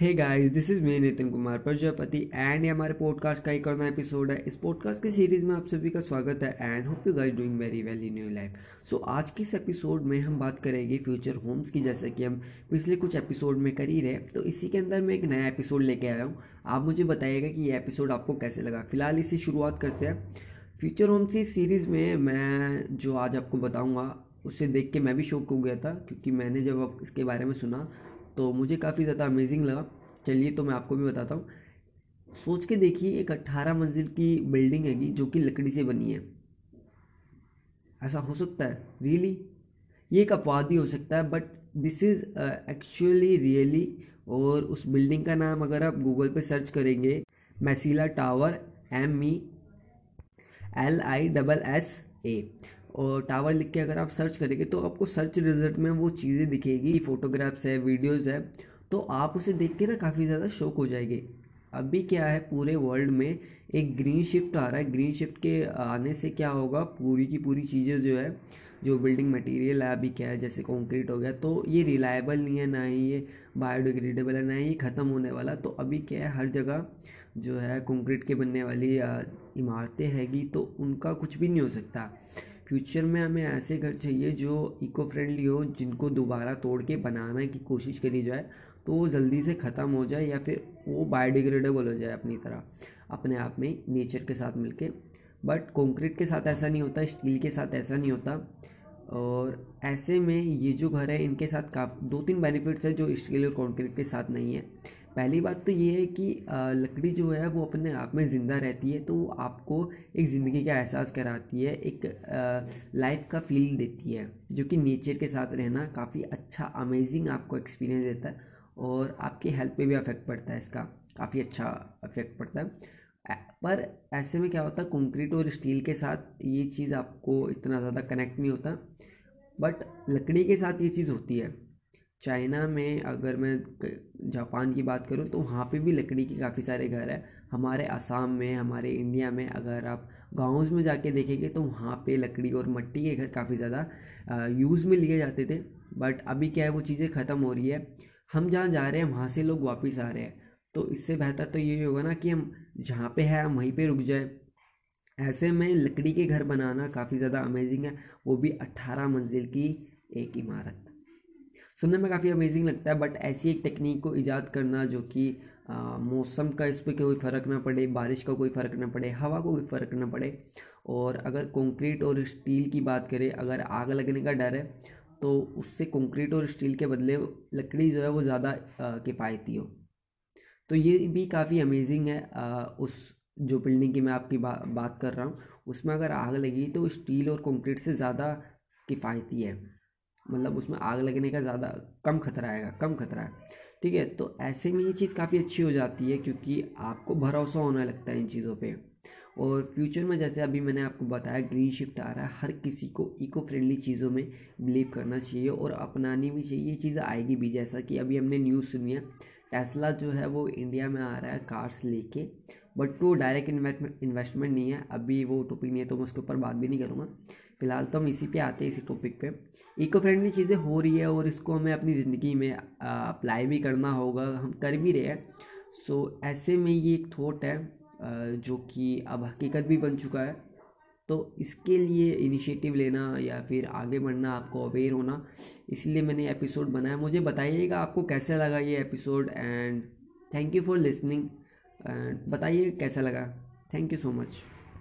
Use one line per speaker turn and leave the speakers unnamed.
Hey guys this is me Nitin Kumar Prajapati and ये हमारे podcast का एक और नया एपिसोड है। इस पॉडकास्ट की सीरीज़ में आप सभी का स्वागत है and hope you guys doing very well in your life so आज की इस एपिसोड में हम बात करेंगे फ्यूचर होम्स की, जैसे कि हम पिछले कुछ एपिसोड में कर ही रहे तो इसी के अंदर मैं एक नया एपिसोड लेके आया हूँ। आप मुझे बताइएगा कि ये एपिसोड आपको कैसे लगा। फ़िलहाल इसी शुरुआत करते हैं। फ्यूचर होम्स की सीरीज़ में मैं जो आज आपको बताऊँगा, उसे देख के मैं भी शौक हो गया था, क्योंकि मैंने जब इसके बारे में सुना तो मुझे काफ़ी ज़्यादा अमेजिंग लगा। चलिए तो मैं आपको भी बताता हूँ। सोच के देखिए, एक अट्ठारह मंजिल की बिल्डिंग हैगी, जो कि लकड़ी से बनी है। ऐसा हो सकता है? रियली ये एक अपवाद ही हो सकता है but this is actually really और उस बिल्डिंग का नाम अगर आप गूगल पे सर्च करेंगे मैसीला tower M E L I double S A और टावर लिख के अगर आप सर्च करेंगे तो आपको सर्च रिज़ल्ट में वो चीज़ें दिखेगी फ़ोटोग्राफ्स है वीडियोज़ है तो आप उसे देख के ना काफ़ी ज़्यादा शौक हो जाएँगे। अभी क्या है, पूरे वर्ल्ड में एक ग्रीन शिफ्ट आ रहा है। ग्रीन शिफ्ट के आने से क्या होगा, पूरी की पूरी चीज़ें जो है, जो बिल्डिंग मटेरियल है, अभी क्या है, जैसे कंक्रीट हो गया तो ये रिलायबल नहीं है, ना ही ये बायोडिग्रेडेबल है, ना ही ये ख़त्म होने वाला। तो अभी क्या है, हर जगह जो है कंक्रीट के बनने वाली इमारतें हैगी तो उनका कुछ भी नहीं हो सकता। फ्यूचर में हमें ऐसे घर चाहिए जो इको फ्रेंडली हो, जिनको दोबारा तोड़ के बनाने की कोशिश करी जाए तो वो जल्दी से ख़त्म हो जाए या फिर वो बायोडिग्रेडेबल हो जाए अपनी तरह, अपने आप में नेचर के साथ मिलके। बट कंक्रीट के साथ ऐसा नहीं होता स्टील के साथ ऐसा नहीं होता। और ऐसे में ये जो घर है, इनके साथ काफ़ी दो तीन बेनिफिट्स है जो स्टील और कंक्रीट के साथ नहीं है। पहली बात तो ये है कि लकड़ी जो है वो अपने आप में ज़िंदा रहती है तो वो आपको एक ज़िंदगी का एहसास कराती है, एक लाइफ का फील देती है, जो कि नेचर के साथ रहना काफ़ी अच्छा अमेजिंग आपको एक्सपीरियंस देता है और आपकी हेल्थ पे भी अफेक्ट पड़ता है इसका, काफ़ी अच्छा अफेक्ट पड़ता है। पर ऐसे में क्या होता है कंक्रीट और स्टील के साथ ये चीज़ आपको इतना ज़्यादा कनेक्ट नहीं होता बट लकड़ी के साथ ये चीज़ होती है। चाइना में अगर मैं जापान की बात करूँ तो वहाँ पे भी लकड़ी के काफ़ी सारे घर हैं। हमारे असम में, हमारे इंडिया में अगर आप गाँव में जाके देखेंगे तो वहाँ पे लकड़ी और मिट्टी के घर काफ़ी ज़्यादा यूज़ में लिए जाते थे। बट अभी क्या है, वो चीज़ें ख़त्म हो रही है। हम जहाँ जा रहे हैं, वहाँ से लोग वापस आ रहे हैं। तो इससे बेहतर तो ये होगा ना कि हम जहाँ पे है, हम वहीं पे रुक जाए। ऐसे में लकड़ी के घर बनाना काफ़ी ज़्यादा अमेजिंग है। वो भी अट्ठारह मंजिल की एक इमारत। सुनने में काफ़ी अमेजिंग लगता है बट ऐसी एक टेक्निक को ईजाद करना जो कि मौसम का इस पर कोई फ़र्क ना पड़े बारिश का कोई फ़र्क ना पड़े हवा को कोई फ़र्क ना पड़े और अगर कंक्रीट और स्टील की बात करें अगर आग लगने का डर है तो उससे कंक्रीट और स्टील के बदले लकड़ी जो है वो ज़्यादा किफ़ायती हो। तो ये भी काफ़ी अमेजिंग है आ, उस जो बिल्डिंग की मैं आपकी बा, बात कर रहा हूँ उसमें अगर आग लगी तो स्टील और कंक्रीट से ज़्यादा किफ़ायती है। मतलब उसमें आग लगने का ज़्यादा कम खतरा आएगा, कम खतरा है। ठीक है तो ऐसे में ये चीज़ काफ़ी अच्छी हो जाती है क्योंकि आपको भरोसा होने लगता है इन चीज़ों पे। और फ्यूचर में जैसे अभी मैंने आपको बताया, ग्रीन शिफ्ट आ रहा है, हर किसी को इको फ्रेंडली चीज़ों में बिलीव करना चाहिए और अपनानी भी चाहिए, ये चीज़ आएगी भी। जैसा कि अभी हमने न्यूज़ सुनी है, टेस्ला जो है वो इंडिया में आ रहा है कार्स लेके बट वो डायरेक्ट इन्वेस्टमेंट नहीं है। अभी वो टॉपिक नहीं है तो मैं उसके ऊपर बात भी नहीं करूँगा। फ़िलहाल तो हम इसी पे आते हैं, इसी टॉपिक पे। इको फ्रेंडली चीज़ें हो रही है और इसको हमें अपनी ज़िंदगी में अप्लाई भी करना होगा। हम कर भी रहे हैं। सो ऐसे में ये एक थॉट है जो कि अब हकीकत भी बन चुका है। तो इसके लिए इनिशिएटिव लेना या फिर आगे बढ़ना, आपको अवेयर होना, इसलिए मैंने एपिसोड बनाया। मुझे बताइएगा आपको कैसा लगा ये episode and thank you for listening बताइए कैसा लगा? Thank you so much